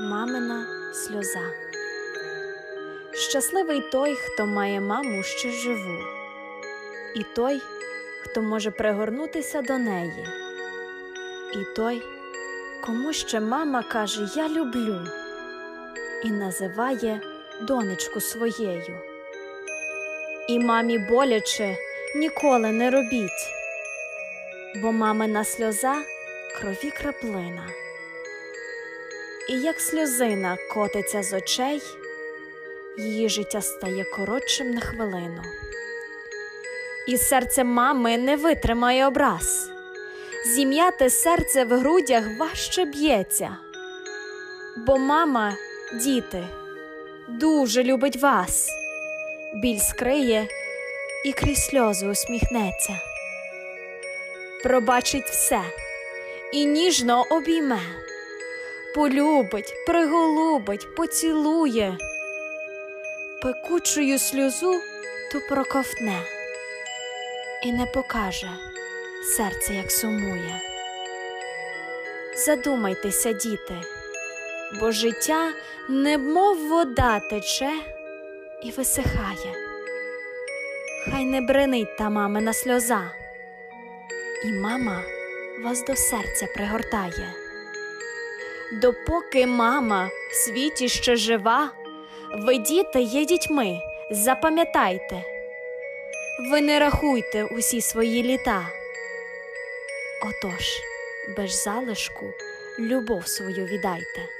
Мамина сльоза. Щасливий той, хто має маму ще живу, і той, хто може пригорнутися до неї, і той, кому ще мама каже Я люблю і називає донечку своєю. І мамі боляче ніколи не робіть, бо мамина сльоза крові краплина. І як сльозина котиться з очей, її життя стає коротшим на хвилину. І серце мами не витримає образ, зім'яте серце в грудях важче б'ється, бо мама, діти, дуже любить вас, біль скриє і крізь сльози усміхнеться, пробачить все і ніжно обійме полюбить, приголубить, поцілує, пекучою сльозу ту проковтне і не покаже серце, як сумує. Задумайтеся, діти, бо життя немов вода тече і висихає. Хай не бренить та мамина сльоза, і мама вас до серця пригортає. Допоки мама в світі ще жива, ви діти є дітьми, запам'ятайте, ви не рахуйте усі свої літа. Отож, без залишку любов свою віддайте.